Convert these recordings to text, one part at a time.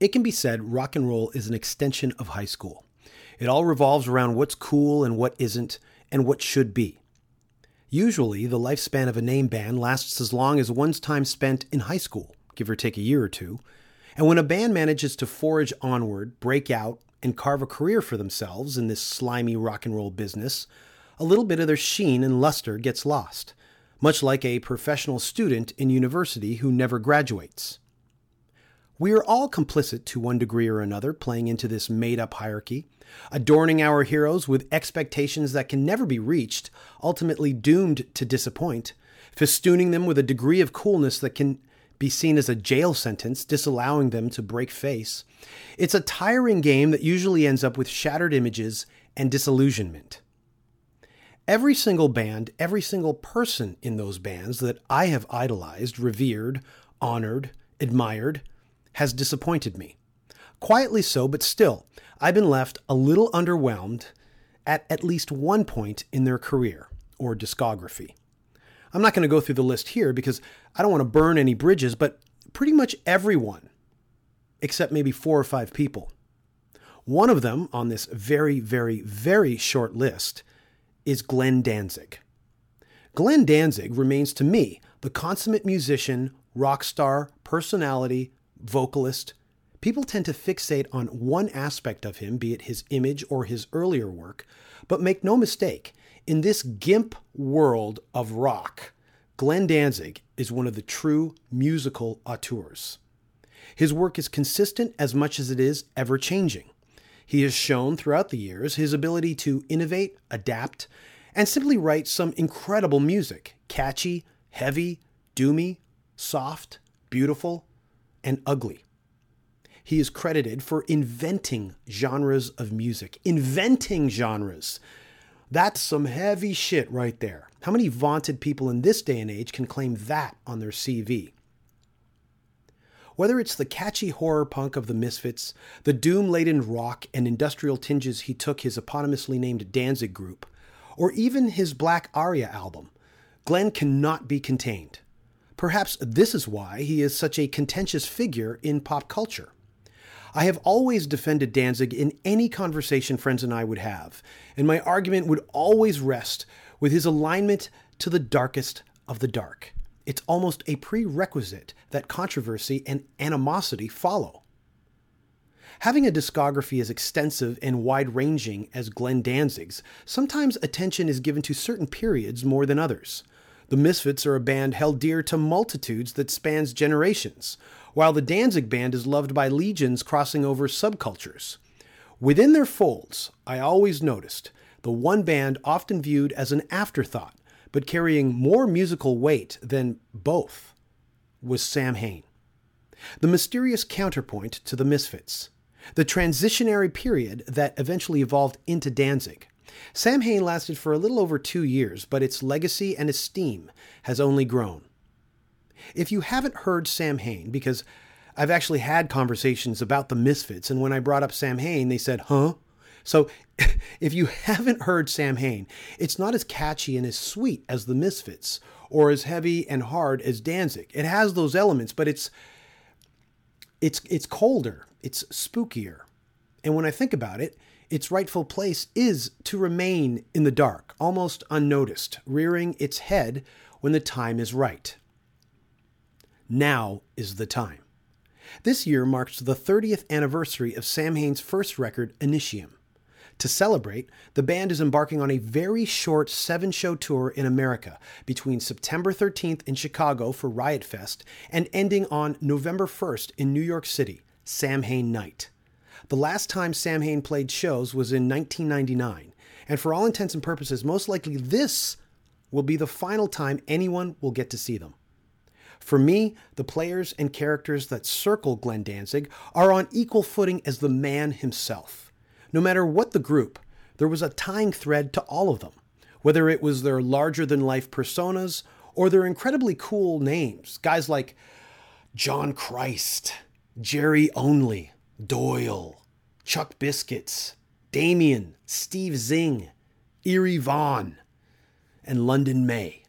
It can be said rock and roll is an extension of high school. It all revolves around what's cool and what isn't, and what should be. Usually, the lifespan of a name band lasts as long as one's time spent in high school, give or take a year or two. And when a band manages to forage onward, break out, and carve a career for themselves in this slimy rock and roll business, a little bit of their sheen and luster gets lost, much like a professional student in university who never graduates. We are all complicit to one degree or another playing into this made up hierarchy, adorning our heroes with expectations that can never be reached, ultimately doomed to disappoint, festooning them with a degree of coolness that can be seen as a jail sentence, disallowing them to break face. It's a tiring game that usually ends up with shattered images and disillusionment. Every single band, every single person in those bands that I have idolized, revered, honored, admired, has disappointed me. Quietly so, but still, I've been left a little underwhelmed at at least one point in their career or discography. I'm not going to go through the list here because I don't want to burn any bridges, but pretty much everyone, except maybe four or five people. One of them on this very, very, very short list is Glenn Danzig. Glenn Danzig remains to me the consummate musician, rock star, personality, vocalist, people tend to fixate on one aspect of him, be it his image or his earlier work. But make no mistake, in this GIMP world of rock, Glenn Danzig is one of the true musical auteurs. His work is consistent as much as it is ever changing. He has shown throughout the years his ability to innovate, adapt, and simply write some incredible music catchy, heavy, doomy, soft, beautiful, and ugly. He is credited for inventing genres of music, inventing genres. That's some heavy shit right there. How many vaunted people in this day and age can claim that on their CV? Whether it's the catchy horror punk of the Misfits, the doom laden rock and industrial tinges he took his eponymously named Danzig group, or even his Black Aria album, Glenn cannot be contained. Perhaps this is why he is such a contentious figure in pop culture. I have always defended Danzig in any conversation friends and I would have, and my argument would always rest with his alignment to the darkest of the dark. It's almost a prerequisite that controversy and animosity follow. Having a discography as extensive and wide ranging as Glenn Danzig's, sometimes attention is given to certain periods more than others. The Misfits are a band held dear to multitudes that spans generations, while the Danzig band is loved by legions crossing over subcultures. Within their folds, I always noticed the one band often viewed as an afterthought, but carrying more musical weight than both, was Samhain. The mysterious counterpoint to the Misfits, the transitionary period that eventually evolved into Danzig. Samhain lasted for a little over two years, but its legacy and esteem has only grown. If you haven't heard Samhain, because I've actually had conversations about the Misfits, and when I brought up Samhain, they said, huh? So if you haven't heard Samhain, it's not as catchy and as sweet as the Misfits, or as heavy and hard as Danzig. It has those elements, but it's it's it's colder, it's spookier. And when I think about it, its rightful place is to remain in the dark, almost unnoticed, rearing its head when the time is right. Now is the time. This year marks the 30th anniversary of Sam Samhain's first record, Initium. To celebrate, the band is embarking on a very short seven show tour in America between September 13th in Chicago for Riot Fest and ending on November 1st in New York City, Sam Samhain Night. The last time Samhain played shows was in 1999, and for all intents and purposes, most likely this will be the final time anyone will get to see them. For me, the players and characters that circle Glenn Danzig are on equal footing as the man himself. No matter what the group, there was a tying thread to all of them, whether it was their larger than life personas or their incredibly cool names. Guys like John Christ, Jerry Only, Doyle, Chuck Biscuits, Damien, Steve Zing, Eerie Von, and London May.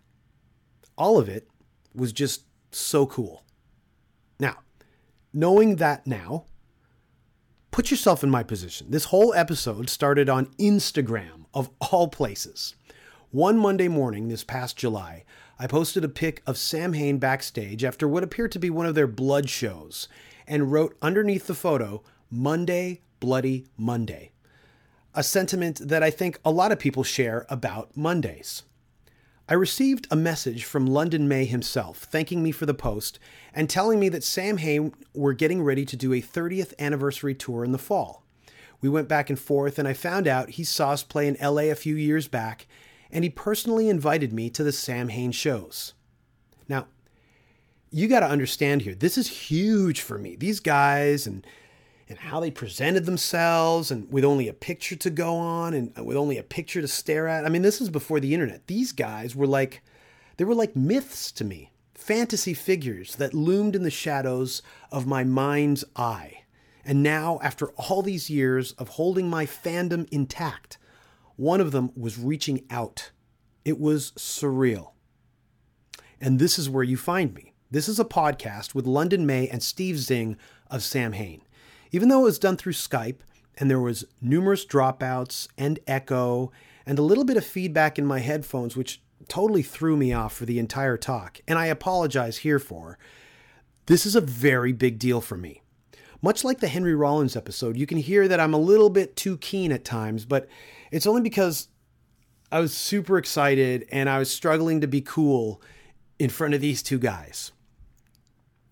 All of it was just so cool. Now, knowing that now, put yourself in my position. This whole episode started on Instagram, of all places. One Monday morning this past July, I posted a pic of Samhain backstage after what appeared to be one of their blood shows and wrote underneath the photo, Monday, Bloody Monday. A sentiment that I think a lot of people share about Mondays. I received a message from London May himself thanking me for the post and telling me that Sam Samhain were getting ready to do a 30th anniversary tour in the fall. We went back and forth, and I found out he saw us play in LA a few years back, and he personally invited me to the Samhain shows. Now, you got to understand here, this is huge for me. These guys and and how they presented themselves and with only a picture to go on and with only a picture to stare at. I mean, this is before the internet. These guys were like they were like myths to me, fantasy figures that loomed in the shadows of my mind's eye. And now, after all these years of holding my fandom intact, one of them was reaching out. It was surreal. And this is where you find me. This is a podcast with London May and Steve Zing of Samhain. Even though it was done through Skype and there was numerous dropouts and echo and a little bit of feedback in my headphones, which totally threw me off for the entire talk, and I apologize here for, this is a very big deal for me. Much like the Henry Rollins episode, you can hear that I'm a little bit too keen at times, but it's only because I was super excited and I was struggling to be cool in front of these two guys.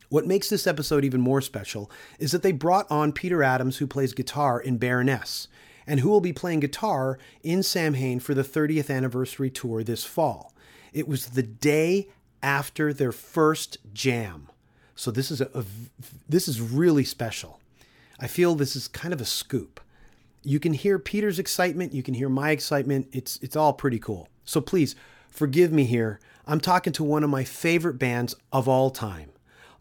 What makes this episode even more special is that they brought on Peter Adams, who plays guitar in Baroness, and who will be playing guitar in Samhain for the 30th anniversary tour this fall. It was the day after their first jam. So this is a, a this is really special. I feel this is kind of a scoop. You can hear Peter's excitement, you can hear my excitement. It's it's all pretty cool. So please forgive me here. I'm talking to one of my favorite bands of all time.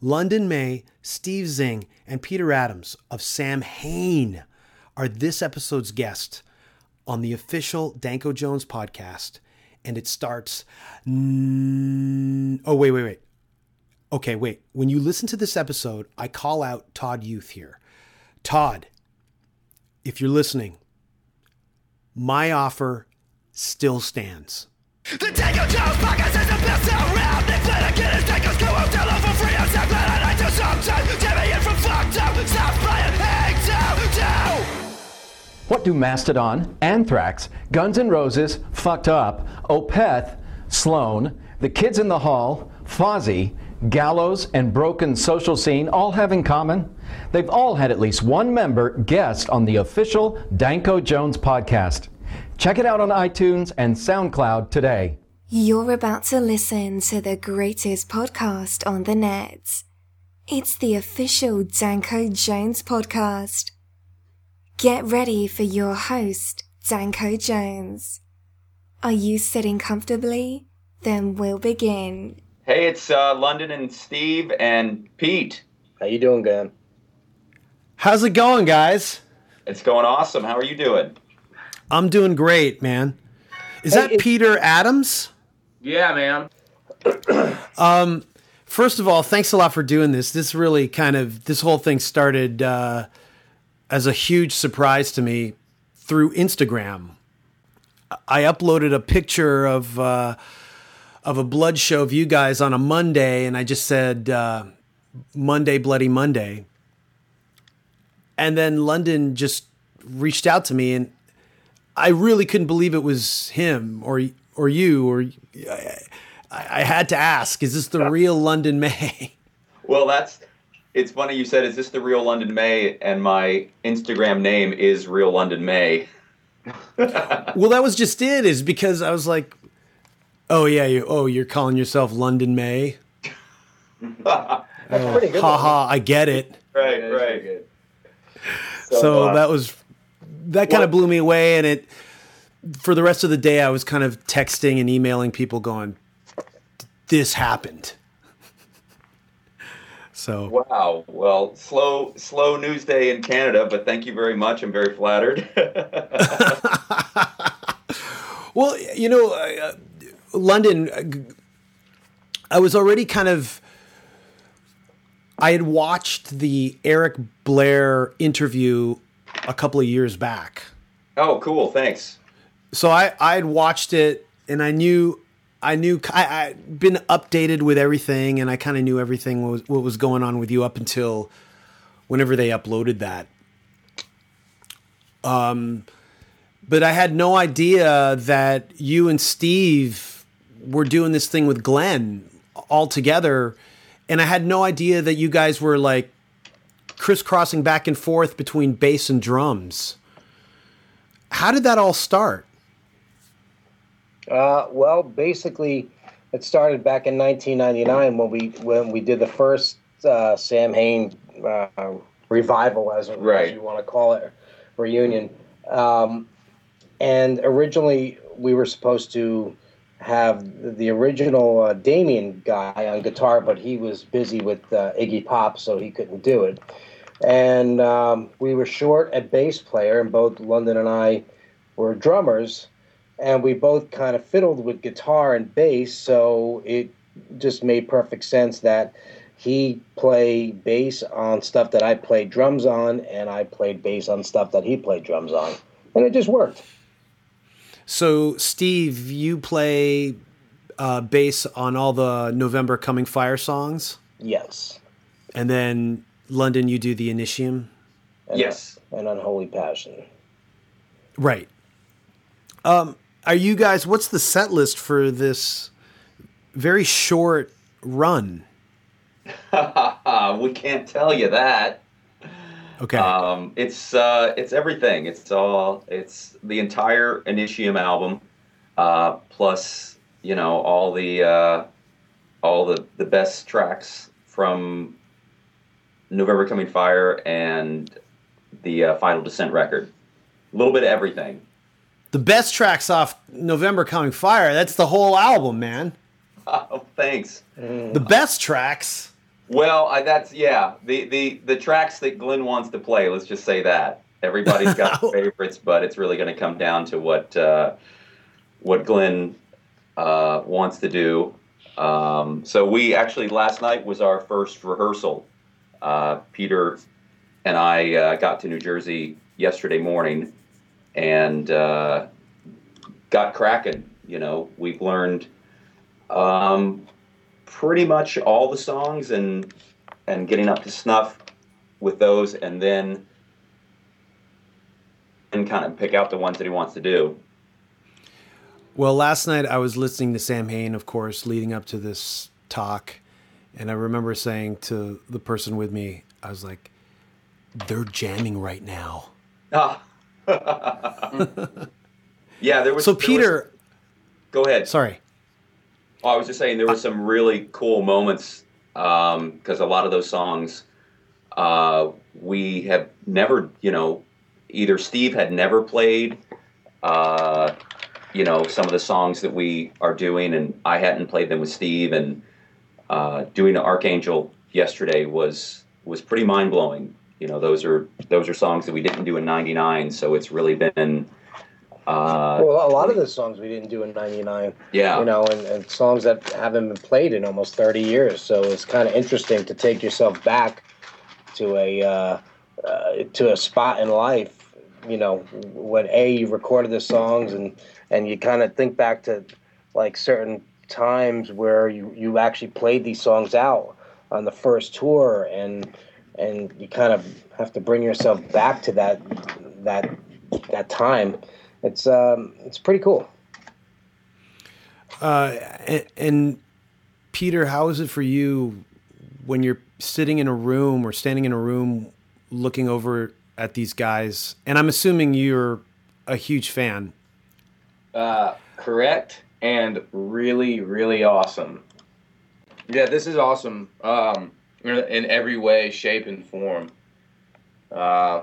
London May, Steve Zing, and Peter Adams of Samhain are this episode's guests on the official Danko Jones podcast. And it starts. oh, wait, wait, wait. Okay, wait. When you listen to this episode, I call out Todd Youth here. Todd, if you're listening, my offer still stands. The Danko Jones podcast is what do Mastodon, Anthrax, Guns N' Roses, Fucked Up, Opeth, Sloan, The Kids in the Hall, Fozzy, Gallows, and Broken Social Scene all have in common? They've all had at least one member guest on the official Danko Jones podcast. Check it out on iTunes and SoundCloud today. You're about to listen to the greatest podcast on the net. It's the official Danko Jones podcast. Get ready for your host, Danko Jones. Are you sitting comfortably? Then we'll begin. Hey, it's uh, London and Steve and Pete. How you doing, Gan? How's it going, guys? It's going awesome. How are you doing? I'm doing great, man. Is hey, that Peter Adams? Yeah, man. um, first of all, thanks a lot for doing this. This really kind of this whole thing started uh, as a huge surprise to me through Instagram. I uploaded a picture of uh, of a blood show of you guys on a Monday, and I just said uh, Monday, Bloody Monday. And then London just reached out to me, and I really couldn't believe it was him or or you or I, I had to ask, is this the real London May? Well, that's it's funny you said, is this the real London May? And my Instagram name is Real London May. well, that was just it, is because I was like, oh, yeah, you, oh, you're calling yourself London May? That's oh, pretty good. Haha, ha, I get it. Right, yeah, right. So, so uh, that was, that kind of blew me away. And it, for the rest of the day, I was kind of texting and emailing people going, this happened. So wow. Well, slow slow news day in Canada, but thank you very much. I'm very flattered. well, you know, uh, London. Uh, I was already kind of. I had watched the Eric Blair interview a couple of years back. Oh, cool. Thanks. So I I had watched it and I knew I knew I, I'd been updated with everything and I kind of knew everything was what was going on with you up until whenever they uploaded that. Um, but I had no idea that you and Steve were doing this thing with Glenn all together, and I had no idea that you guys were like crisscrossing back and forth between bass and drums. How did that all start? Uh, well, basically, it started back in 1999 when we when we did the first uh, Samhain uh, revival, as, Right. as you want to call it, reunion. Um, and originally, we were supposed to have the original uh, Damien guy on guitar, but he was busy with uh, Iggy Pop, so he couldn't do it. And um, we were short a bass player, and both London and I were drummers, and we both kind of fiddled with guitar and bass, so it just made perfect sense that he played bass on stuff that I played drums on, and I played bass on stuff that he played drums on, and it just worked. So, Steve, you play uh, bass on all the November Coming Fire songs, Yes, and then London, you do the Initium. and, Yes. and Unholy Passion. Right. Um, are you guys? What's the set list for this very short run? we can't tell you that. Okay. Um, it's uh, it's everything. It's all. It's the entire Initium album, uh, plus you know all the uh, all the the best tracks from November Coming Fire and the uh, Final Descent record. A little bit of everything. The best tracks off November Coming Fire. That's the whole album, man. Oh, thanks. The best tracks. Well, I, that's yeah. The, the the tracks that Glenn wants to play. Let's just say that everybody's got favorites, but it's really going to come down to what uh, what Glenn uh, wants to do. Um, so we actually last night was our first rehearsal. Uh, Peter and I uh, got to New Jersey yesterday morning and uh, got cracking. You know, we've learned. Um, pretty much all the songs and and getting up to snuff with those and then and kind of pick out the ones that he wants to do. Well, last night I was listening to Samhain, of course, leading up to this talk, and I remember saying to the person with me, I was like, "They're jamming right now." Ah. yeah, there was So, there was- Peter, go ahead. sorry. Oh, I was just saying there were some really cool moments because a lot of those songs uh, we have never, you know, either Steve had never played, uh, you know, some of the songs that we are doing, and I hadn't played them with Steve, and uh, doing the Archangel yesterday was was pretty mind blowing. You know, those are those are songs that we didn't do in '99, so it's really been. Uh, Well, a lot of the songs we didn't do in '99. yeah, you know, and, and songs that haven't been played in almost 30 years. So it's kind of interesting to take yourself back to a uh, uh, to a spot in life, you know, when a you recorded the songs and and you kind of think back to like certain times where you you actually played these songs out on the first tour and and you kind of have to bring yourself back to that that that time. It's um it's pretty cool. Uh, and, and Peter, how is it for you when you're sitting in a room or standing in a room looking over at these guys? And I'm assuming you're a huge fan. Uh, correct and really, really awesome. Yeah, this is awesome um, in every way, shape, and form. Uh,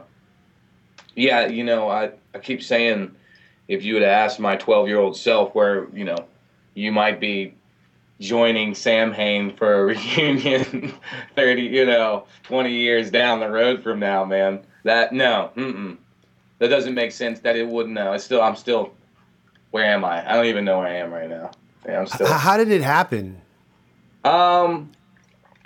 yeah, you know, I, I keep saying if you would ask my 12 year old self where, you know, you might be joining Samhain for a reunion 30, you know, 20 years down the road from now, man, that, no, mm-mm. That doesn't make sense that it wouldn't. It's still, I'm still where am I? I don't even know where I am right now. Yeah, I'm still. How did it happen? Um,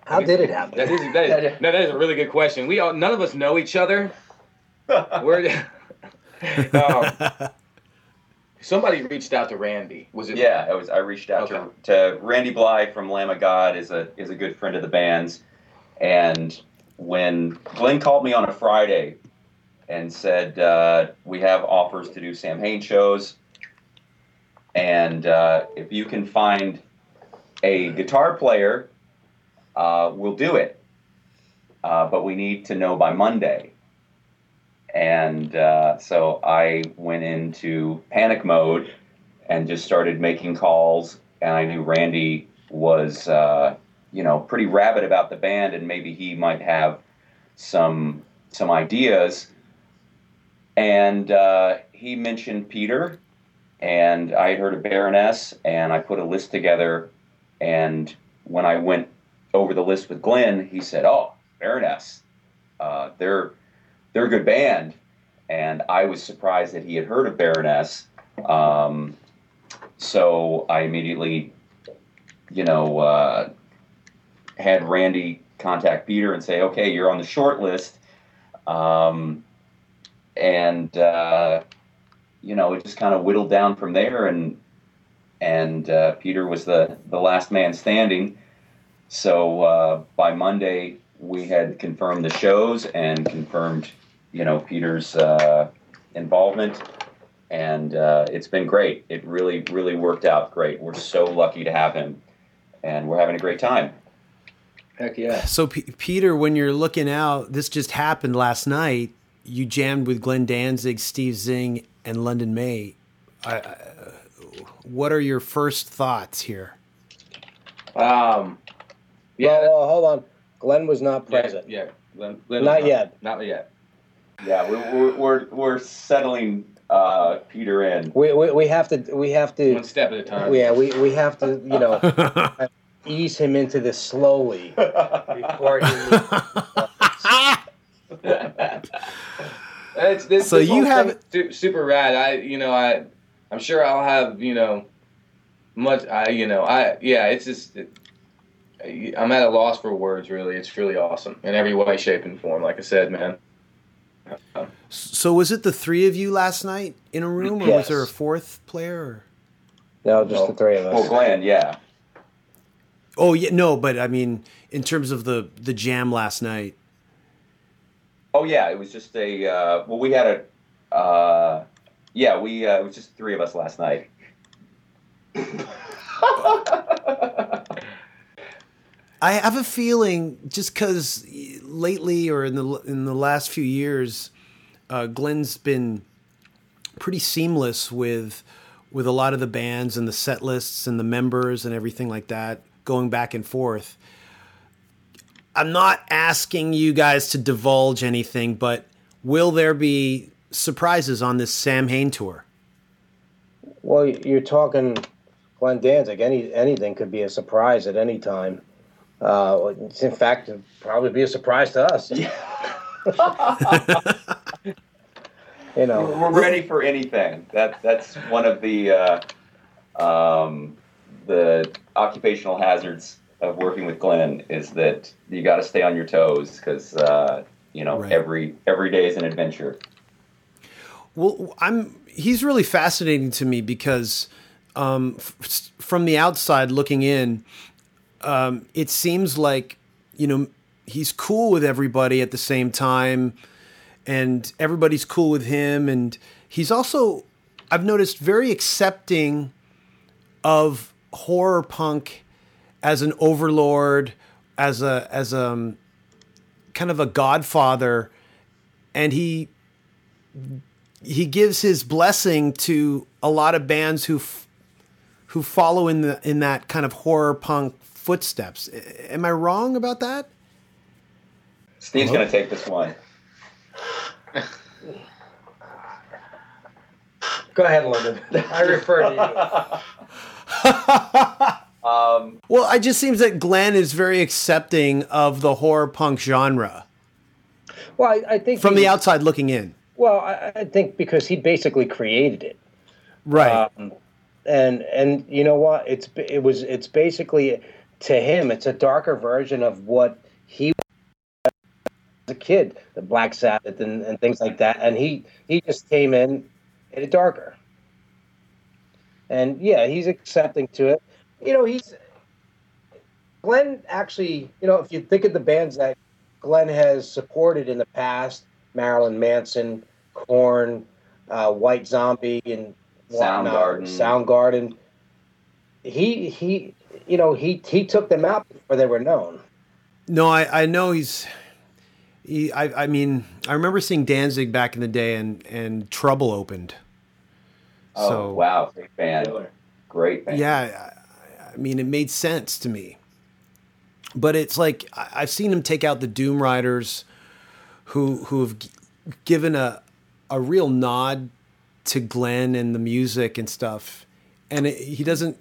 How did it happen? that is that is, no, that is a really good question. We all, none of us know each other. Where? um, somebody reached out to Randy. Was it? Yeah, I was. I reached out Okay. to, to Randy Blythe from Lamb of God is a is a good friend of the band's, and when Glenn called me on a Friday and said uh, we have offers to do Samhain shows, and uh, if you can find a guitar player, uh, we'll do it, uh, but we need to know by Monday. And uh, so I went into panic mode and just started making calls. And I knew Randy was, uh, you know, pretty rabid about the band, and maybe he might have some some ideas. And uh, he mentioned Peter, and I had heard of Baroness, and I put a list together. And when I went over the list with Glenn, he said, "Oh, Baroness, uh, they're they're a good band." And I was surprised that he had heard of Baroness. Um, so I immediately, you know, uh, had Randy contact Peter and say, "Okay, you're on the short list," um, and uh, you know, it just kind of whittled down from there, and and uh, Peter was the the last man standing. So uh, by Monday, we had confirmed the shows and confirmed, you know, Peter's uh, involvement and uh, it's been great. It really, really worked out great. We're so lucky to have him, and we're having a great time. Heck yeah. So, P- Peter, when you're looking out, this just happened last night. You jammed with Glenn Danzig, Steve Zing, and London May. I, I, what are your first thoughts here? Um. Yeah. Well, well, hold on. Glenn was not present. Yeah. Glenn- Glenn Not was yet. Not yet. Yeah, we're we're we're, we're settling uh, Peter in. We, we, we have to we have to One step at a time. yeah we, we have to you know ease him into this slowly before he It's, this, So this you have- super rad. I, you know, I, I'm sure I'll have, you know, much. I, you know, I, yeah. It's just, it, I'm at a loss for words. Really, it's really awesome in every way, shape, and form. Like I said, man. So, was it the three of you last night in a room, or was there a fourth player? Or? no just the three of us Well, Glenn, yeah, Oh, yeah, no, but I mean, in terms of the the jam last night. oh yeah, it was just a. Uh, well, we had a. Uh, yeah, we uh, it was just three of us last night. I have a feeling just because lately or in the in the last few years, uh, Glenn's been pretty seamless with with a lot of the bands and the set lists and the members and everything like that, going back and forth. I'm not asking you guys to divulge anything, but will there be surprises on this Samhain tour? well you're talking Glenn Danzig any anything could be a surprise at any time uh, it's in fact it'd probably be a surprise to us you know We're ready for anything. That that's one of the uh, um, the occupational hazards of working with Glenn is that you got to stay on your toes because uh, you know Right. every every day is an adventure. Well, I'm. He's really fascinating to me because, um, f- from the outside looking in, um, it seems like you know he's cool with everybody at the same time, and everybody's cool with him, and he's also, I've noticed, very accepting of horror punk as an overlord, as a as a um, kind of a godfather, and he he gives his blessing to a lot of bands who f- who follow in the in that kind of horror punk footsteps. Am I wrong about that? Steve's going to take this one. go ahead London I refer to you Um, Well, it just seems that Glenn is very accepting of the horror punk genre well I, I think from he- the outside looking in. well I, I think because he basically created it Right. Um, and and you know what? It's it was it's basically to him. It's a darker version of what he was a kid, the Black Sabbath and, and things like that. And he he just came in, made it darker. And yeah, he's accepting to it. You know, he's Glenn actually, you know, if you think of the bands that Glenn has supported in the past, Marilyn Manson, Korn, uh, White Zombie, and Soundgarden. Soundgarden. He he, you know, he he took them out before they were known. No, I, I know he's. He, I, I mean, I remember seeing Danzig back in the day, and and Trouble opened. Oh So- wow, great band, great band. Yeah, I, I mean, it made sense to me. But it's like I- I've seen him take out the Doomriders, who who have g- given a a real nod to Glenn and the music and stuff, and it, he doesn't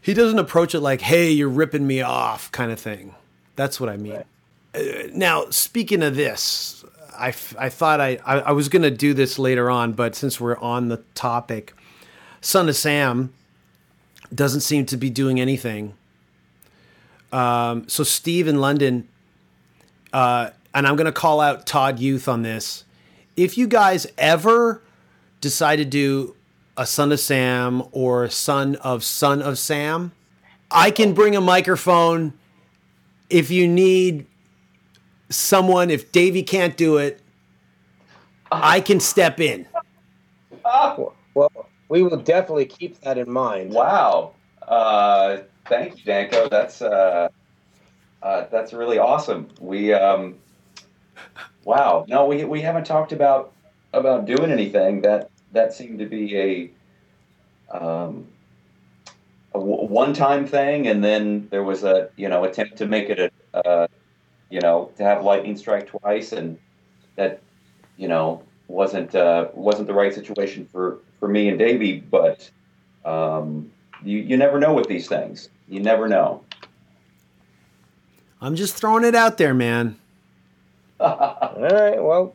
he doesn't approach it like, "Hey, you're ripping me off," kind of thing. That's what I mean. Uh, now, speaking of this, I, I thought I, I, I was going to do this later on, but since we're on the topic, Son of Sam doesn't seem to be doing anything. Um, so Steve in London, uh, and I'm going to call out Todd Youth on this. If you guys ever decide to do a Son of Sam or Son of Son of Sam, I can bring a microphone. If you need someone, if Davey can't do it, I can step in. Well, we will definitely keep that in mind. Wow. Uh, thank you, Danko. That's uh, uh, that's really awesome. We um, wow. No, we we haven't talked about about doing anything. That that seemed to be a um, a w- one-time thing, and then there was a you know attempt to make it a uh, you know to have lightning strike twice, and that you know wasn't uh, wasn't the right situation for for me and Davey, but. Um, you, you never know with these things. You never know. I'm just throwing it out there, man. All right. Well,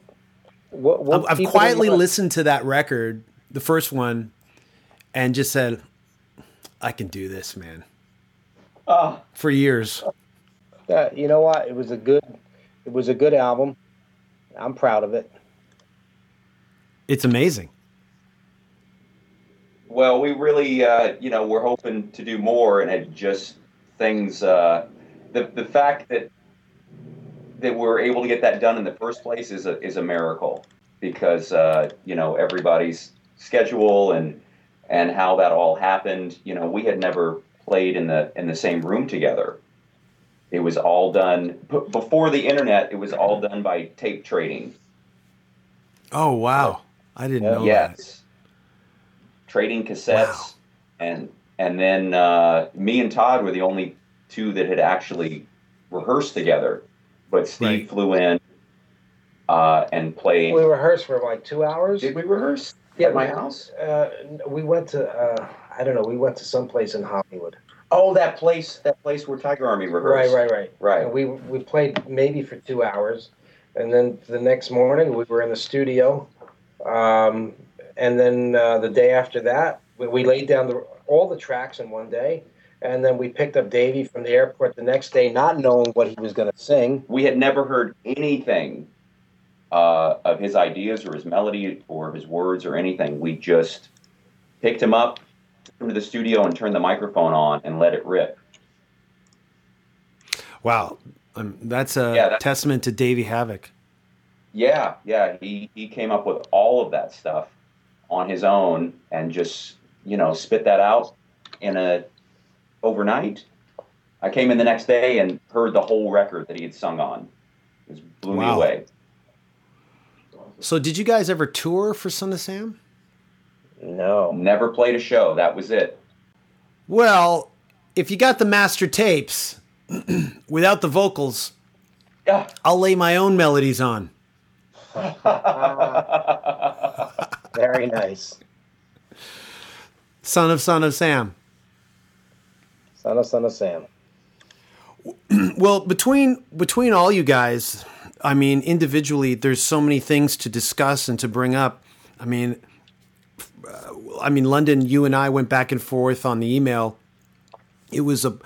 we'll, we'll I've, I've keep it in quietly listened to that record, the first one, and just said, I can do this, man. Ah, For years. Yeah, you know what? It was a good. It was a good album. I'm proud of it. It's amazing. well, we really, uh, you know, we're hoping to do more, and it just things. Uh, the the fact that that we're able to get that done in the first place is a is a miracle because uh, you know everybody's schedule and and how that all happened. You know, we had never played in the in the same room together. It was all done b- before the internet. It was all done by tape trading. Oh, wow. I didn't know that. yes trading cassettes Wow. and and then uh, me and todd were the only two that had actually rehearsed together but steve Right. flew in uh, and played We rehearsed for like two hours. did we rehearse Yeah, at my we- house Uh, we went to. Uh, I don't know. We went to some place in Hollywood. oh that place that place where tiger army Right, rehearsed right, right. Right. And we we played maybe for two hours, and then the next morning we were in the studio, um, and then uh, the day after that we, we laid down the, all the tracks in one day, and then we picked up Davey from the airport the next day, not knowing what he was going to sing. we had never heard anything uh, of his ideas or his melody or his words or anything. We just picked him up, took him to the studio, and turned the microphone on and let it rip. Wow. Um, that's a Yeah, that- testament to Davey Havok. Yeah, yeah, he he came up with all of that stuff on his own and just you know spit that out in a overnight. I came in the next day and heard the whole record that he had sung on. It just blew me away. So, did you guys ever tour for Son of Sam? No. Never played a show. That was it. Well, if you got the master tapes without the vocals, Yeah. I'll lay my own melodies on. Very nice. Son of Son of Sam. Son of Son of Sam. Well, between between all you guys, I mean, individually, there's so many things to discuss and to bring up. I mean, I mean, London, you and I went back and forth on the email. It was a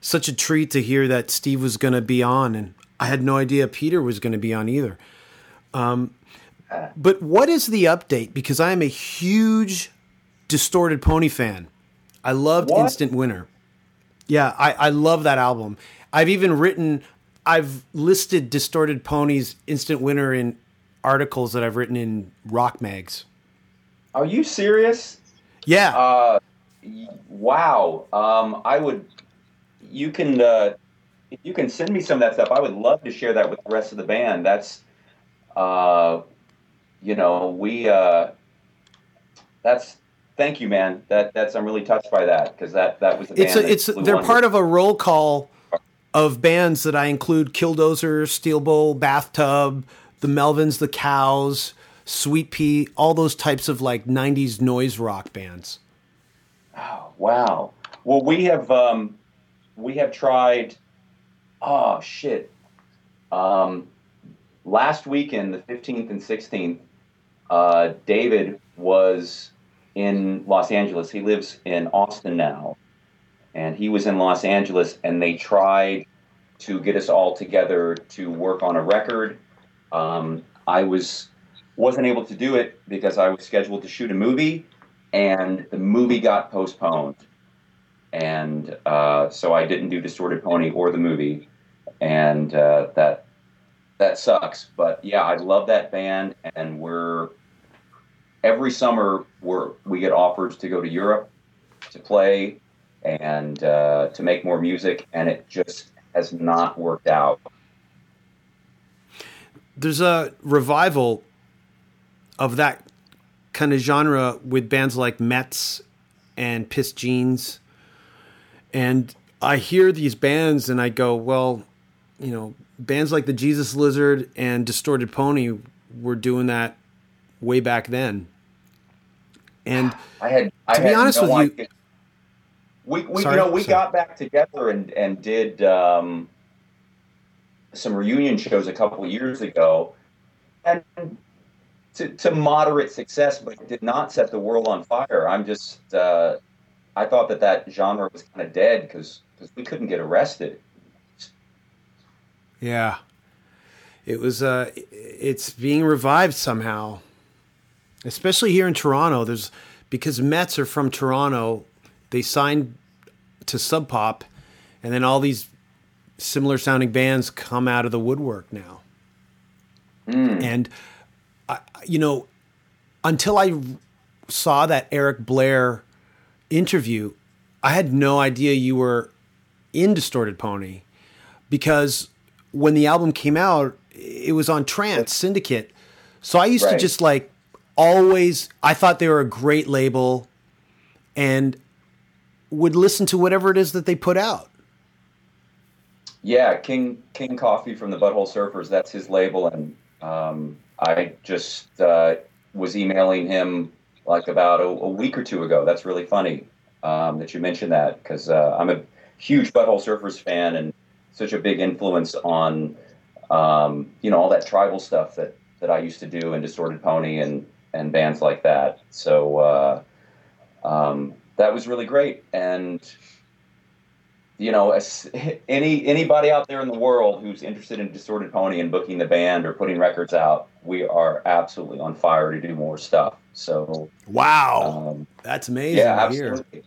such a treat to hear that Steve was going to be on, and I had no idea Peter was going to be on either. Um, but what is the update? Because I am a huge Distorted Pony fan. I loved What? Instant Winner. Yeah, I, I love that album. I've even written, I've listed Distorted Ponies Instant Winner in articles that I've written in rock mags. Are you serious? Yeah. Uh, wow. Um, I would. You can. Uh, if you can send me some of that stuff, I would love to share that with the rest of the band. That's. Uh, you know, we. Uh, that's. Thank you, man. That that's. I'm really touched by that because that that was. The it's a, it's they're part of a roll call of bands that I include Killdozer, Steel Pole, Bathtub, the Melvins, the Cows, Sweet Pea, all those types of like 90s noise rock bands. Oh wow. Well, we have um, we have tried. Oh shit. Um, last weekend, the fifteenth and sixteenth, uh, David was in Los Angeles. He lives in Austin now, and he was in Los Angeles, and they tried to get us all together to work on a record. Um, I was wasn't able to do it because I was scheduled to shoot a movie, and the movie got postponed, and uh, so I didn't do Distorted Pony or the movie, and uh, that that sucks. But yeah, I love that band, and we're every summer we're we get offers to go to Europe to play and uh, to make more music, and it just has not worked out. There's a revival of that kind of genre with bands like METZ and Piss Jeans. And I hear these bands and I go, well, you know, bands like the Jesus Lizard and Distorted Pony were doing that way back then. And I had I To be had honest no with you- we, we Sorry, you know we sorry. got back together and and did um, some reunion shows a couple of years ago, and to, to moderate success, but did not set the world on fire. I'm just uh, I thought that that genre was kind of dead because because we couldn't get arrested. yeah, it was, uh, it's being revived somehow, especially here in Toronto. There's, because METZ are from Toronto, they signed to Sub Pop, and then all these similar sounding bands come out of the woodwork now. Hmm. And, I, you know, until I saw that Eric Blair interview, I had no idea you were in Distorted Pony because when the album came out, it was on Trance Syndicate. So I used to just like always, I thought they were a great label and would listen to whatever it is that they put out. Yeah, King King Coffee from the Butthole Surfers. That's his label, and um, I just uh, was emailing him like about a, a week or two ago. That's really funny um, that you mentioned that because uh, I'm a huge Butthole Surfers fan and such a big influence on um, you know all that tribal stuff that that I used to do in Distorted Pony and and bands like that. So uh, um, that was really great and you know, as, any anybody out there in the world who's interested in Distorted Pony and booking the band or putting records out, we are absolutely on fire to do more stuff. So, Wow. um, That's amazing yeah, absolutely.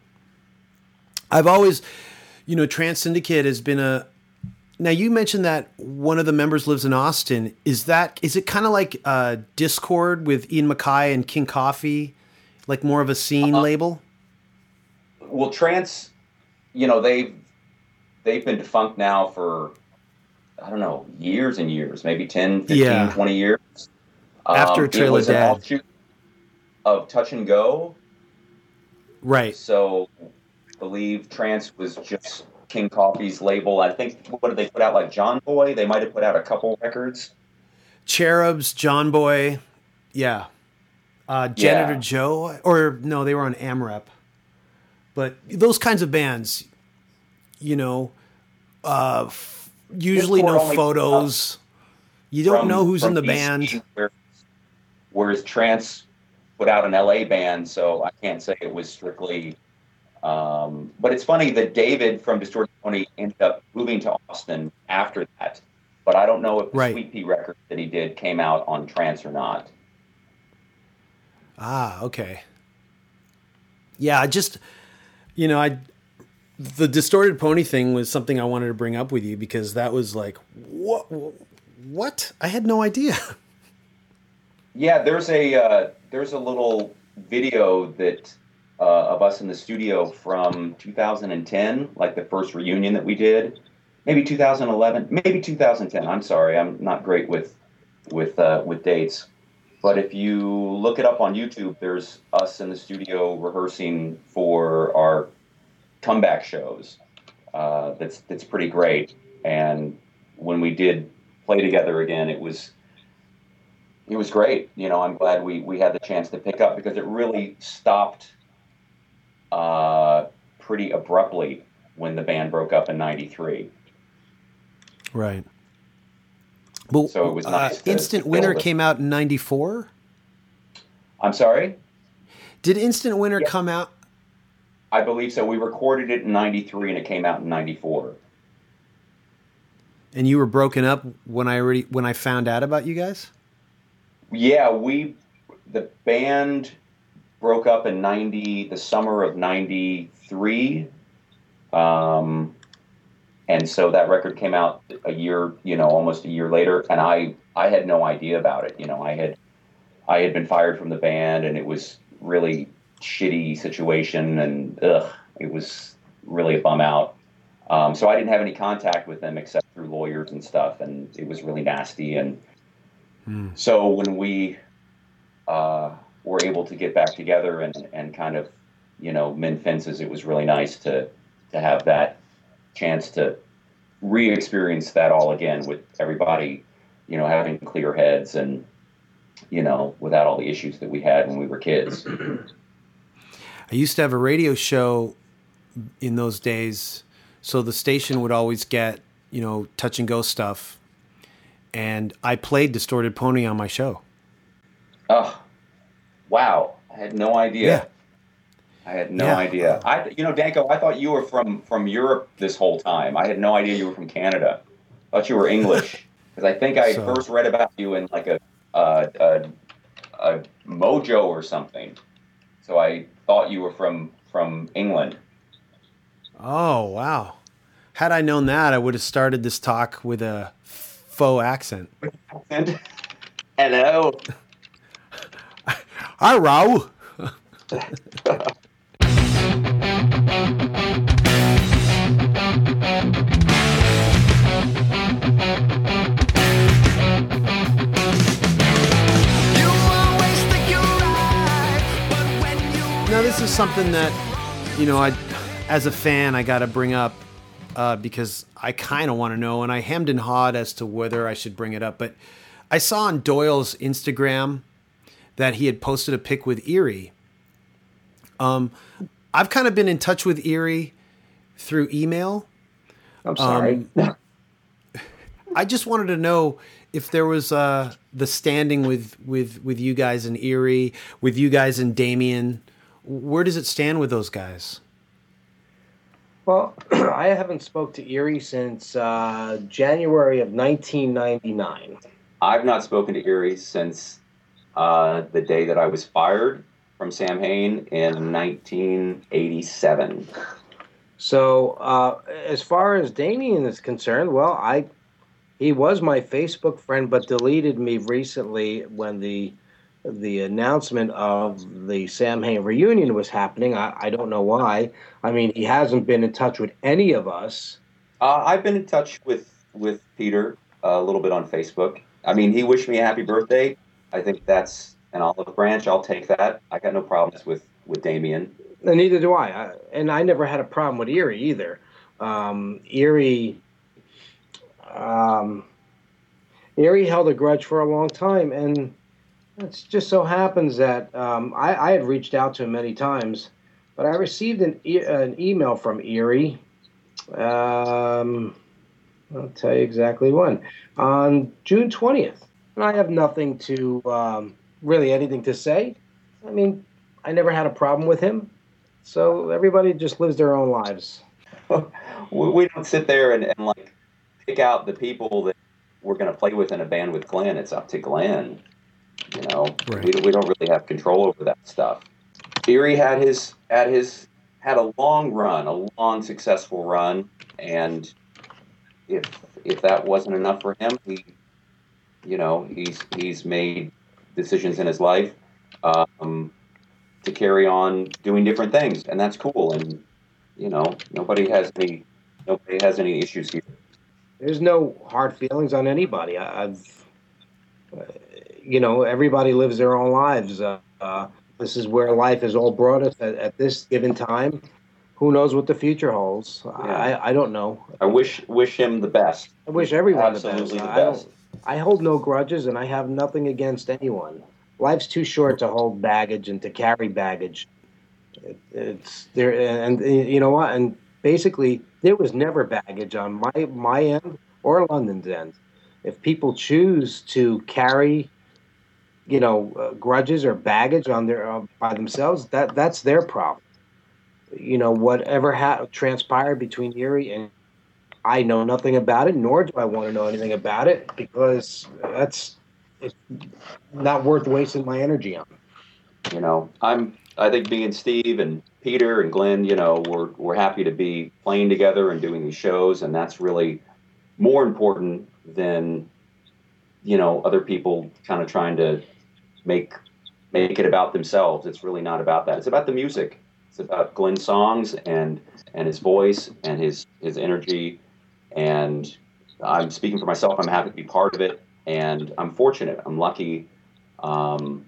I've always, you know, Trance Syndicate has been a. Now you mentioned that one of the members lives in Austin. Is that is it kind of like uh, Dischord with Ian MacKaye and King Coffee, like more of a scene Uh-huh. label? Well, Trance, you know, they've they've been defunct now for I don't know years and years, maybe 10, 15, Yeah. 20 years. After Um, Trail of was an Dead. offshoot of Touch and Go. Right. So, I believe Trance was just King Coffee's label. I think what did they put out? Like Johnboy, they might have put out a couple records. Cherubs, Johnboy, yeah. Uh, Janitor Yeah. Joe, or no, they were on AMREP. But those kinds of bands, you know, uh, f- usually no photos. You don't know who's in the band. where- Whereas Trance put out an LA band, so I can't say it was strictly. Um, but it's funny that David from Distorted Pony ended up moving to Austin after that. but I don't know if the Right. Sweet Pea record that he did came out on trance or not. Ah, okay. Yeah, I just you know, I the distorted pony thing was something I wanted to bring up with you because that was like what what? I had no idea. Yeah, there's a uh, there's a little video that uh, of us in the studio from 2010, like the first reunion that we did, maybe 2011, maybe 2010. I'm sorry, I'm not great with with uh, with dates, but if you look it up on YouTube, there's us in the studio rehearsing for our comeback shows. Uh, that's that's pretty great. And when we did play together again, it was it was great. You know, I'm glad we we had the chance to pick up because it really stopped uh, pretty abruptly when the band broke up in '93. Right. Well, So it was uh, to- Instant to Winter build it. came out in 94. I'm sorry, Did Instant Winner Yeah. come out? I believe so. We recorded it in '93 and it came out in '94. And you were broken up when I already when I found out about you guys? Yeah, we the band broke up in '90, the summer of '93, um, and so that record came out a year, you know, almost a year later, and I I had no idea about it. You know, I had I had been fired from the band, and it was really shitty situation, and ugh, it was really a bum out. Um, so I didn't have any contact with them except through lawyers and stuff, and it was really nasty and. So when we uh, were able to get back together and, and kind of, you know, mend fences, it was really nice to to have that chance to re-experience that all again with everybody, you know, having clear heads and, you know, without all the issues that we had when we were kids. I used to have a radio show in those days, so the station would always get, you know, touch and go stuff. And I played Distorted Pony on my show. Oh, wow! I had no idea. Yeah. I had no Yeah. idea. I, you know, Danko, I thought you were from from Europe this whole time. I had no idea you were from Canada. I thought you were English because I think I So- first read about you in like a, uh, a a Mojo or something. So I thought you were from from England. Oh, wow. Had I known that, I would have started this talk with a faux accent. Hello. Hi, Rao. Now, this is something that, you know, I, as a fan, I got to bring up uh, because I kind of want to know, and I hemmed and hawed as to whether I should bring it up. But I saw on Doyle's Instagram that he had posted a pic with Eerie. Um, I've kind of been in touch with Eerie through email. I'm sorry. I just wanted to know if there was uh, the standing with, with, with you guys in Eerie, with you guys and Damien. Where does it stand with those guys? well, I haven't spoke to Eerie since uh, January of 1999. I've not spoken to Eerie since uh, the day that I was fired from Samhain in 1987. So, uh, as far as Damien is concerned, well, I he was my Facebook friend, but deleted me recently when the the announcement of the Samhain reunion was happening. I, I don't know why. I mean, he hasn't been in touch with any of us. Uh, I've been in touch with with Peter a little bit on Facebook. I mean, he wished me a happy birthday. I think that's an olive branch. I'll take that. I got no problems with with Damien. And neither do I. I. And I never had a problem with Eerie either. Um, Eerie, um, Eerie held a grudge for a long time, and it just so happens that um, I, I had reached out to him many times, but I received an, e- an email from Eerie. Um, I'll tell you exactly when on June twentieth, and I have nothing to um, really anything to say. I mean, I never had a problem with him. So everybody just lives their own lives. we, we don't sit there and, and like pick out the people that we're going to play with in a band with Glenn, it's up to Glenn. You know, Right. we, we don't really have control over that stuff. Eerie had his had his had a long run, a long successful run, and if if that wasn't enough for him, he, you know, he's he's made decisions in his life um, to carry on doing different things, and that's cool. And you know, nobody has any nobody has any issues here. There's no hard feelings on anybody. I, I've, uh, you know, everybody lives their own lives. Uh, uh, this is where life has all brought us at, at this given time. Who knows what the future holds? I, I don't know. I wish wish him the best. I wish everyone Absolutely the the best. I, best. I hold no grudges, and I have nothing against anyone. Life's too short to hold baggage and to carry baggage. It, it's there, and, and you know what? And basically, there was never baggage on my my end or London's end. If people choose to carry, you know, uh, grudges or baggage on their uh, by themselves, that that's their problem. You know, whatever ha- transpired between Eerie and I know nothing about it, nor do I want to know anything about it because that's it's not worth wasting my energy on. You know, I'm. I think me and Steve and Peter and Glenn, you know, we're we're happy to be playing together and doing these shows, and that's really more important than you know other people kind of trying to make make it about themselves. It's really not about that. It's about the music. It's about Glenn's songs and and his voice and his his energy. And I'm speaking for myself. I'm happy to be part of it, and I'm fortunate. I'm lucky um,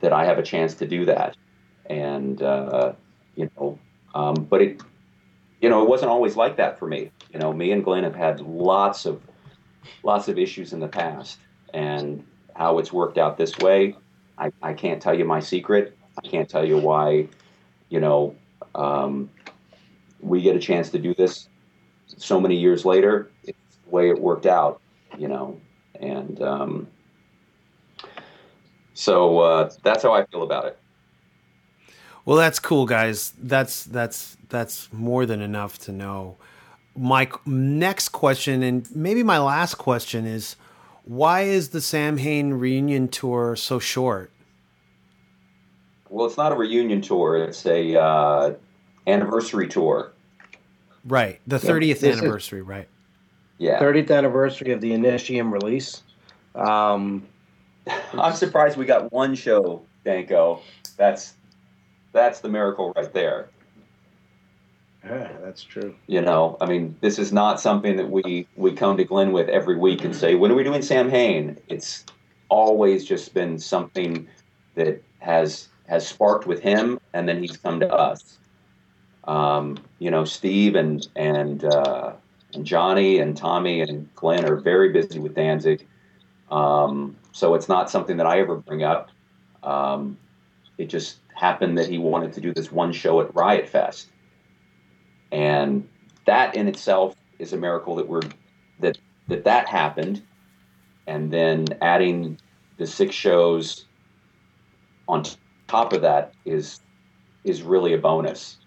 that I have a chance to do that. And uh, you know, um, but it you know it wasn't always like that for me. You know, me and Glenn have had lots of lots of issues in the past, and how it's worked out this way, I, I can't tell you my secret. I can't tell you why, you know, um, we get a chance to do this so many years later. It's the way it worked out, you know, and um, so uh, that's how I feel about it. Well, that's cool, guys. That's that's that's more than enough to know. My next question, and maybe my last question, is why is the Samhain reunion tour so short? Well, it's not a reunion tour; it's a uh, anniversary tour. Right, the thirtieth this is- anniversary, right? Yeah, 30th anniversary of the Initium release. Um, I'm surprised we got one show, Danko. That's that's the miracle right there. yeah, that's true. You know, I mean, this is not something that we we come to Glenn with every week and say, "When are we doing Samhain?" It's always just been something that has has sparked with him, and then he's come to us. Um, you know, Steve and and uh, and Johnny and Tommy and Glenn are very busy with Danzig, um, so it's not something that I ever bring up. Um, it just happened that he wanted to do this one show at Riot Fest. And that in itself is a miracle that we're that that that happened. And then adding the six shows on top of that is is really a bonus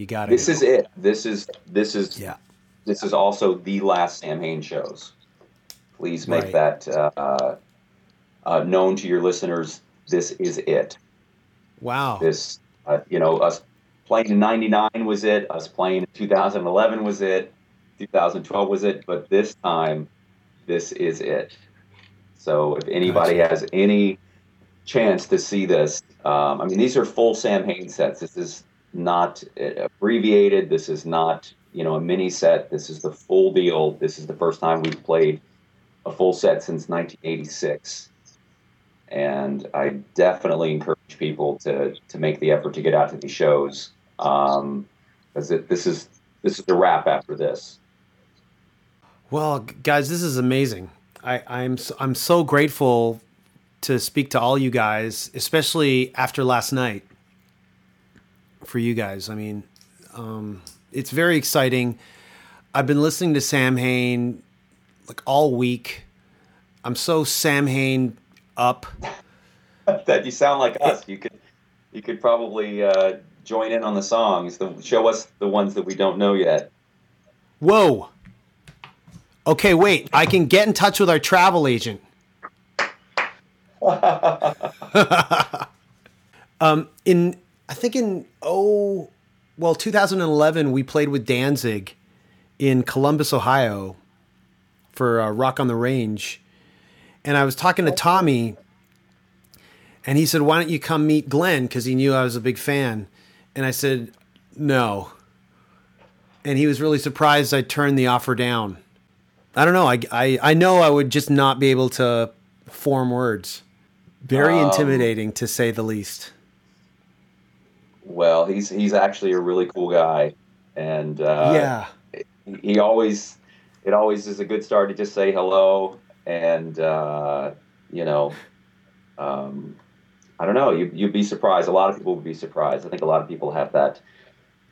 You got it. this is it this is this is yeah. this is also the last Samhain shows please make Right. that uh, uh, known to your listeners this is it Wow. this uh, you know us playing in 99 was it us playing in 2011 was it 2012 was it but this time this is it so if anybody Gotcha. has any chance to see this um, i mean these are full Samhain sets this is not uh, abbreviated this is not you know a mini set this is the full deal this is the first time we've played a full set since 1986 and I definitely encourage people to to make the effort to get out to these shows because it this is this is a wrap after this. Well, guys, this is amazing. I, I'm so, I'm so grateful to speak to all you guys, especially after last night. For you guys, I mean, um, it's very exciting. I've been listening to Samhain like all week. I'm so Samhain up. that you sound like us. You could you could probably uh, join in on the songs. The, show us the ones that we don't know yet. Whoa. Okay, wait. I can get in touch with our travel agent. um, in I think in oh well 2011 we played with Danzig in Columbus, Ohio, for uh, Rock on the Range, and I was talking to Tommy, and he said, "Why don't you come meet Glenn?" Because he knew I was a big fan, and I said, "No." And he was really surprised I turned the offer down. I don't know. I, I, I know I would just not be able to form words. Very Um, intimidating, to say the least. Well, he's he's actually a really cool guy, and uh, yeah. he always it always is a good start to just say hello and uh, you know um, I don't know. You, you'd be surprised. A lot of people would be surprised. I think a lot of people have that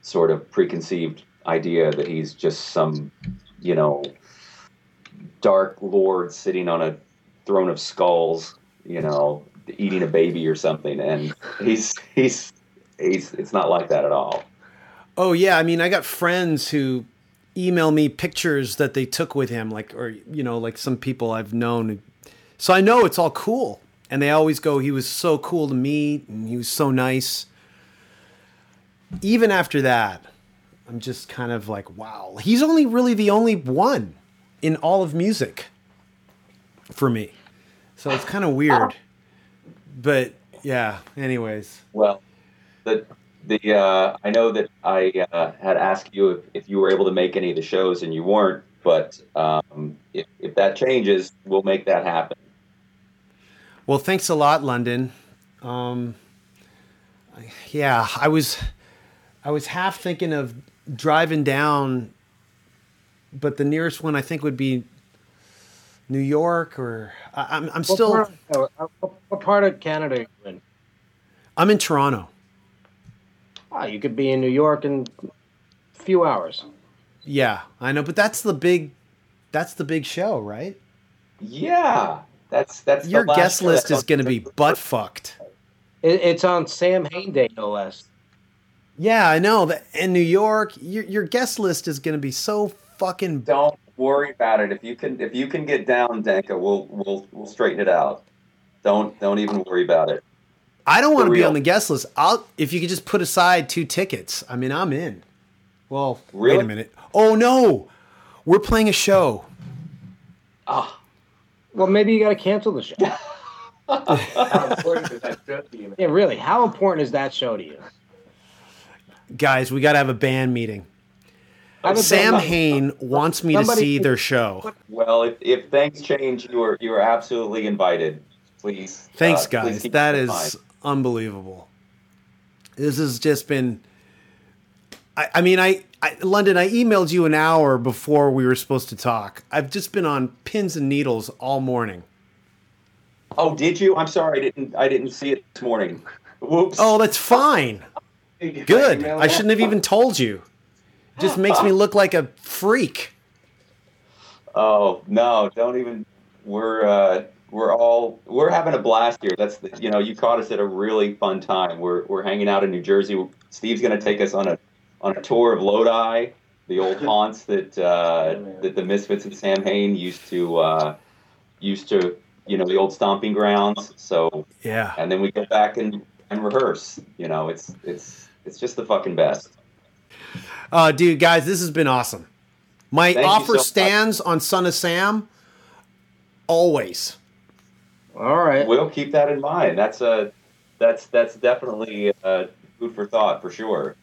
sort of preconceived idea that he's just some you know dark lord sitting on a throne of skulls you know eating a baby or something. And he's he's he's it's not like that at all Oh yeah, I mean, I got friends who email me pictures that they took with him, like or you know, like some people I've known. So I know it's all cool, and they always go, "He was so cool to meet, and he was so nice." Even after that, I'm just kind of like, "Wow, he's only really the only one in all of music for me." So it's kind of weird, but yeah. Anyways, Well, the the uh, I know that I uh, had asked you if, if you were able to make any of the shows and you weren't, but um, if, if that changes, we'll make that happen. Well, thanks a lot, London. Um, yeah, I was, I was half thinking of driving down, but the nearest one I think would be New York, or I, I'm, I'm What still, part, of, uh, what- what part of Canada are you in? I'm in Toronto. Ah, you could be in New York in a few hours. Yeah, I know, but that's the big, that's the big show, right? Yeah, that's that's Your last guest list is going to be butt fucked. It, it's on Samhain Day, no less. Yeah, I know that in New York, your your guest list is going to be so fucking Don't worry about it. If you can if you can get down, Danko, we'll we'll we'll straighten it out. Don't don't even worry about it. I don't want to be on the guest list. I'll if you could just put aside two tickets. I mean, I'm in. Well, wait a minute. Oh no, we're playing a show. Ah, Well, maybe you got to cancel the show. How important is that show to you, man? yeah, really. How important is that show to you? Guys, we got to have a band meeting. Sam somebody- Hain wants me to see their show. well, if, if things change, you are you are absolutely invited. Please. Thanks, uh, guys. keep That in is mind. Unbelievable. This has just been. I, I mean, I, I London. I emailed you an hour before we were supposed to talk. I've just been on pins and needles all morning. Oh, did you? I'm sorry, I didn't. I didn't see it this morning. Whoops. Oh, that's fine. Good. I shouldn't have even told you. It just makes me look like a freak. Oh no! Don't even. We're uh, we're all we're having a blast here. That's the, you know you caught us at a really fun time. We're we're hanging out in New Jersey. Steve's going to take us on a on a tour of Lodi, the old haunts that uh, Yeah, man. that the Misfits and Samhain used to uh, used to you know the old stomping grounds. So Yeah. and then we go back and and rehearse. You know it's it's it's just the fucking best. Uh, dude, guys, this has been awesome. My Thank offer so much. stands on Son of Sam. Always. All right. We'll keep that in mind. That's a that's that's definitely uh, food for thought for sure.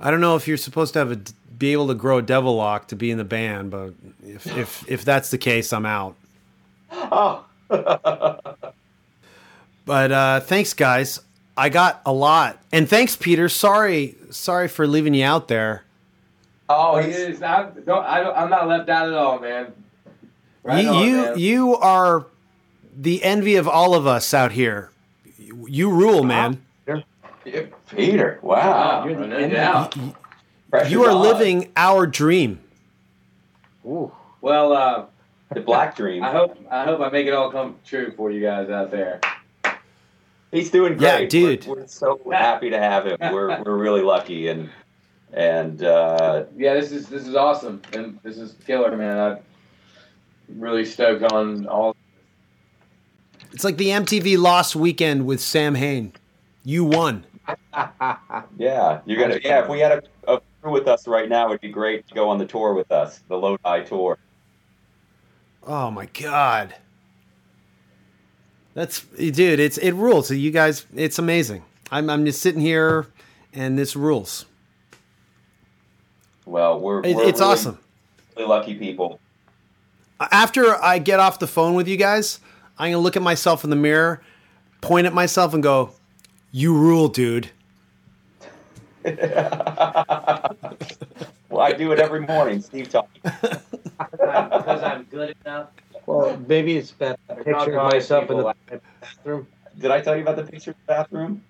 I don't know if you're supposed to have a be able to grow a devil lock to be in the band, but if if if that's the case, I'm out. Oh, But uh, thanks, guys. I got a lot, and thanks, Peter. Sorry, sorry for leaving you out there. oh, he's, it's, I don't, I don't, I'm not left out at all, man. Right you on, you, man. you are the envy of all of us out here. You, you rule, man. Yeah, Peter. Wow, Wow, You're the no enemy. doubt. You are living our dream. Ooh. Well, uh, the black dream. I hope I hope I make it all come true for you guys out there. He's doing great. Yeah, great. dude. We're, we're so happy to have him. We're we're really lucky, and And uh, Yeah, this is this is awesome, and this is killer, man. I'm really stoked on all. It's like the MTV Lost Weekend with Samhain. You won. yeah, you're gonna. Yeah, if we had a, a crew with us right now, it'd be great to go on the tour with us, the Lodi tour. Oh my god. That's dude, it's it rules. You guys, it's amazing. I'm I'm just sitting here and this rules. Well, we're, we're it's really, awesome. really lucky people. After I get off the phone with you guys, I'm gonna look at myself in the mirror, point at myself, and go, "You rule, dude." Well, I do it every morning. Steve taught me. Because I'm good enough. Well, maybe it's that picture of myself in the bathroom. Did I tell you about the picture of the bathroom?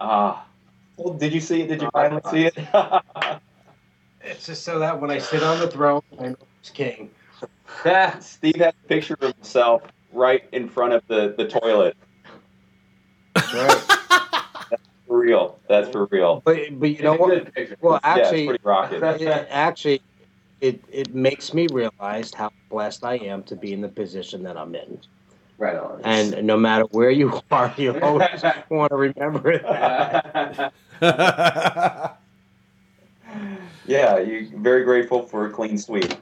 Ah. well, did you see it? Did you finally see it? It's just so that when I sit on the throne, I'm who's king. Steve has a picture of himself right in front of the, the toilet. Right. That's for real. That's for real. but but you know It's a what? good picture. Well, yeah, it's actually, pretty rocket. it, actually, it it makes me realize how blessed I am to be in the position that I'm in. Right on. And no matter where you are, you always want to remember that. Yeah, you're very grateful for a clean sweep.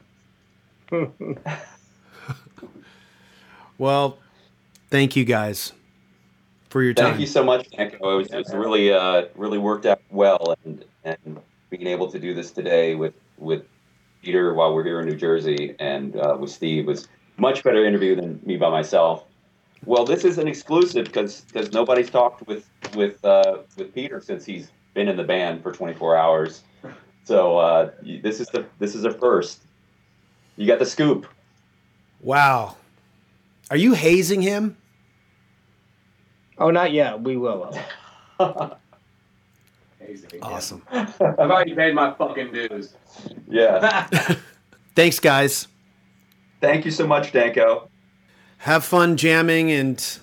Well, thank you guys for your time. Thank you so much, Nick. It was, it was really uh, really worked out well, and and being able to do this today with with Peter while we're here in New Jersey and uh, with Steve was much better interview than me by myself. Well, this is an exclusive because because nobody's talked with with uh, with Peter since he's been in the band for 24 hours. So uh, this is the this is a first. You got the scoop. Wow. Are you hazing him? Oh, not yet. We will. though. Awesome. I've already paid my fucking dues. Yeah. Thanks, guys. Thank you so much, Danko. Have fun jamming and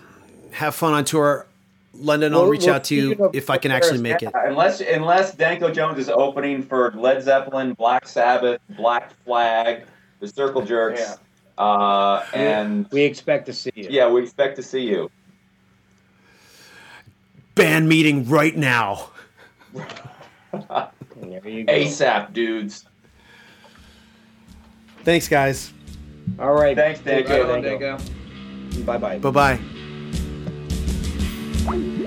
have fun on tour. London, I'll Well, reach well, out to you speaking if I can actually make it. Unless unless Danko Jones is opening for Led Zeppelin, Black Sabbath, Black Flag, the Circle Jerks, Yeah. Uh, and We expect to see you. yeah, we expect to see you. Band meeting right now. There you go. ASAP, dudes. Thanks, guys. All right. Thanks, Danko. Right on, Danko. Bye bye. Bye bye. Thank